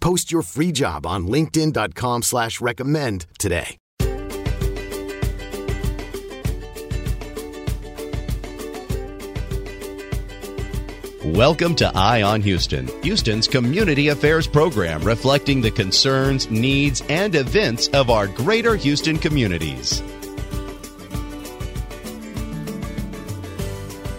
Post your free job on linkedin.com slash recommend today. Welcome to Eye on Houston, Houston's community affairs program reflecting the concerns, needs, and events of our greater Houston communities.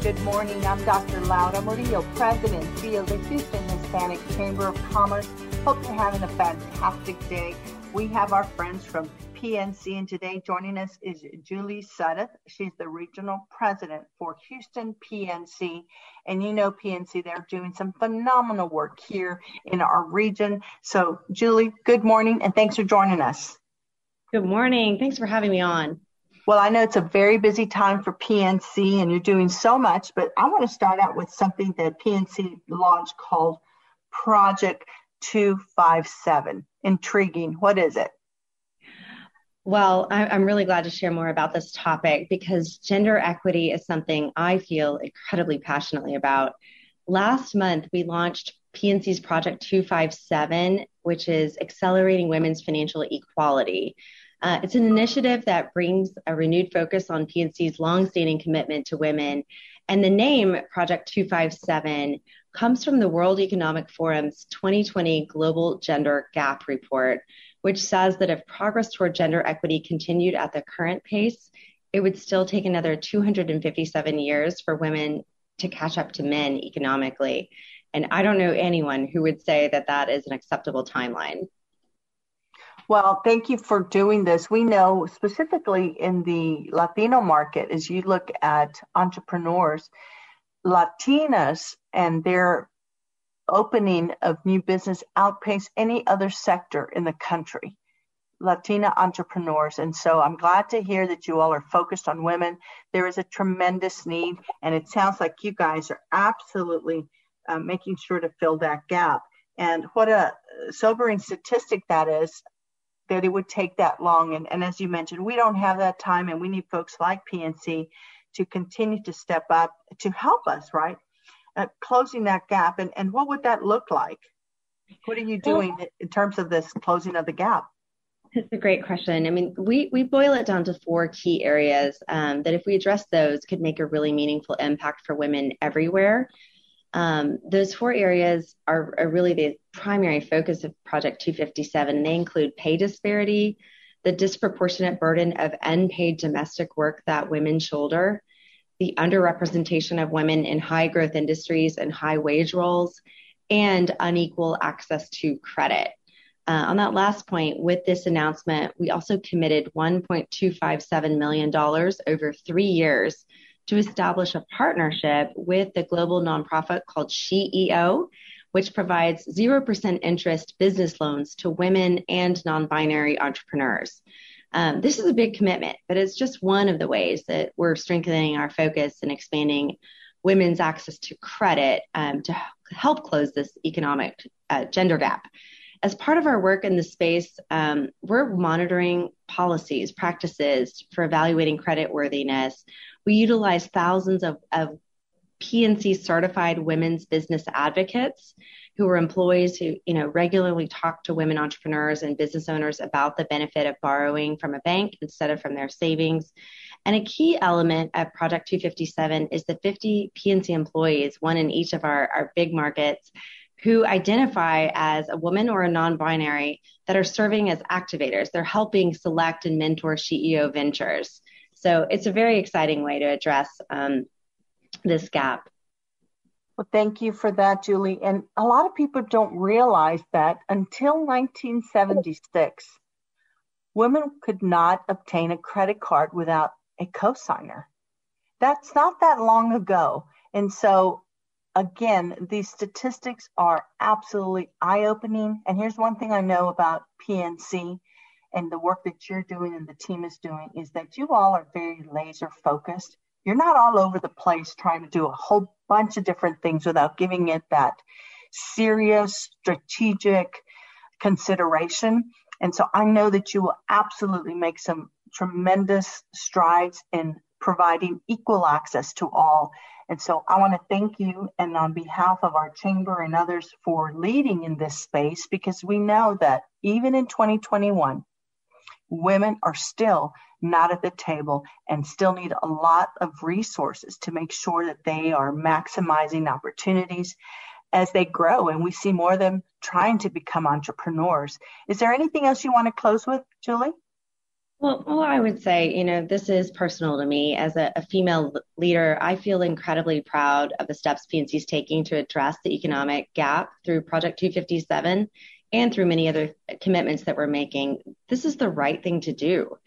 Good morning. I'm Dr. Laura Murillo, President of the Houston Hispanic Chamber of Commerce. Hope you're having a fantastic day. We have our friends from PNC, and today joining us is Julie Sudduth. She's the regional president for Houston PNC. And you know, PNC, they're doing some phenomenal work here in our region. So, Julie, good morning, and thanks for joining us. Good morning. Thanks for having me on. Well, I know it's a very busy time for PNC and you're doing so much, but I want to start out with something that PNC launched called Project 257. Intriguing. What is it? Well, I'm really glad to share more about this topic because gender equity is something I feel incredibly passionately about. Last month, we launched PNC's Project 257, which is accelerating women's financial equality. Uh, it's an initiative that brings a renewed focus on PNC's longstanding commitment to women. And the name Project 257 comes from the World Economic Forum's 2020 Global Gender Gap Report, which says that if progress toward gender equity continued at the current pace, it would still take another 257 years for women to catch up to men economically. And I don't know anyone who would say that that is an acceptable timeline. Well, thank you for doing this. We know specifically in the Latino market, as you look at entrepreneurs, Latinas and their opening of new business outpace any other sector in the country. Latina entrepreneurs. And so I'm glad to hear that you all are focused on women. There is a tremendous need, and it sounds like you guys are absolutely uh, making sure to fill that gap. And what a sobering statistic that is that it would take that long. And, and as you mentioned, we don't have that time, and we need folks like PNC to continue to step up to help us, right? Uh, closing that gap. And, and what would that look like? What are you doing in terms of this closing of the gap? It's a great question. I mean, we, we boil it down to four key areas um, that if we address those could make a really meaningful impact for women everywhere. Um, those four areas are, are, really the primary focus of Project 257, and they include pay disparity, the disproportionate burden of unpaid domestic work that women shoulder, the underrepresentation of women in high growth industries and high wage roles, and unequal access to credit. Uh, on that last point, with this announcement, we also committed $1.257 million over three years to establish a partnership with the global nonprofit called SheEO, which provides 0% interest business loans to women and non binary entrepreneurs. Um, this is a big commitment, but it's just one of the ways that we're strengthening our focus and expanding women's access to credit um, to help close this economic uh, gender gap. As part of our work in the space, um, we're monitoring policies, practices for evaluating credit worthiness. We utilize thousands of, of PNC certified women's business advocates who are employees who you know regularly talk to women entrepreneurs and business owners about the benefit of borrowing from a bank instead of from their savings. And a key element of Project 257 is the 50 PNC employees, one in each of our, our big markets, who identify as a woman or a non binary that are serving as activators. They're helping select and mentor SheEO ventures. So it's a very exciting way to address um, this gap. Well, thank you for that, Julie. And a lot of people don't realize that until 1976, women could not obtain a credit card without a cosigner. That's not that long ago. And so, again, these statistics are absolutely eye opening. And here's one thing I know about PNC and the work that you're doing and the team is doing is that you all are very laser focused. You're not all over the place trying to do a whole bunch of different things without giving it that serious, strategic consideration. And so I know that you will absolutely make some tremendous strides in providing equal access to all. And so I want to thank you and on behalf of our chamber and others for leading in this space because we know that even in 2021, women are still not at the table and still need a lot of resources to make sure that they are maximizing opportunities as they grow and we see more of them trying to become entrepreneurs. Is there anything else you want to close with, Julie? Well, well, I would say, you know, this is personal to me as a, a, female leader. I feel incredibly proud of the steps PNC is taking to address the economic gap through Project 257 and through many other commitments that we're making. This is the right thing to do.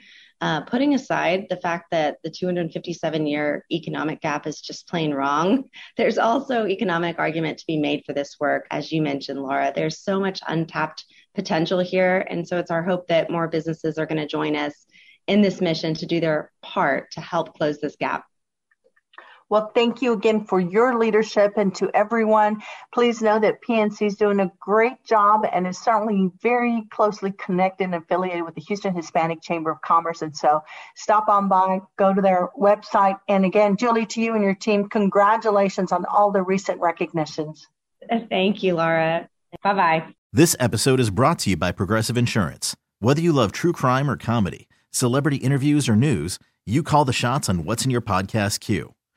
Uh, putting aside the fact that the 257 year economic gap is just plain wrong, there's also economic argument to be made for this work. As you mentioned, Laura, there's so much untapped potential here. And so it's our hope that more businesses are going to join us in this mission to do their part to help close this gap. Well, thank you again for your leadership and to everyone. Please know that PNC is doing a great job and is certainly very closely connected and affiliated with the Houston Hispanic Chamber of Commerce. And so stop on by, go to their website. And again, Julie, to you and your team, congratulations on all the recent recognitions. Thank you, Laura. Bye bye. This episode is brought to you by Progressive Insurance. Whether you love true crime or comedy, celebrity interviews or news, you call the shots on what's in your podcast queue.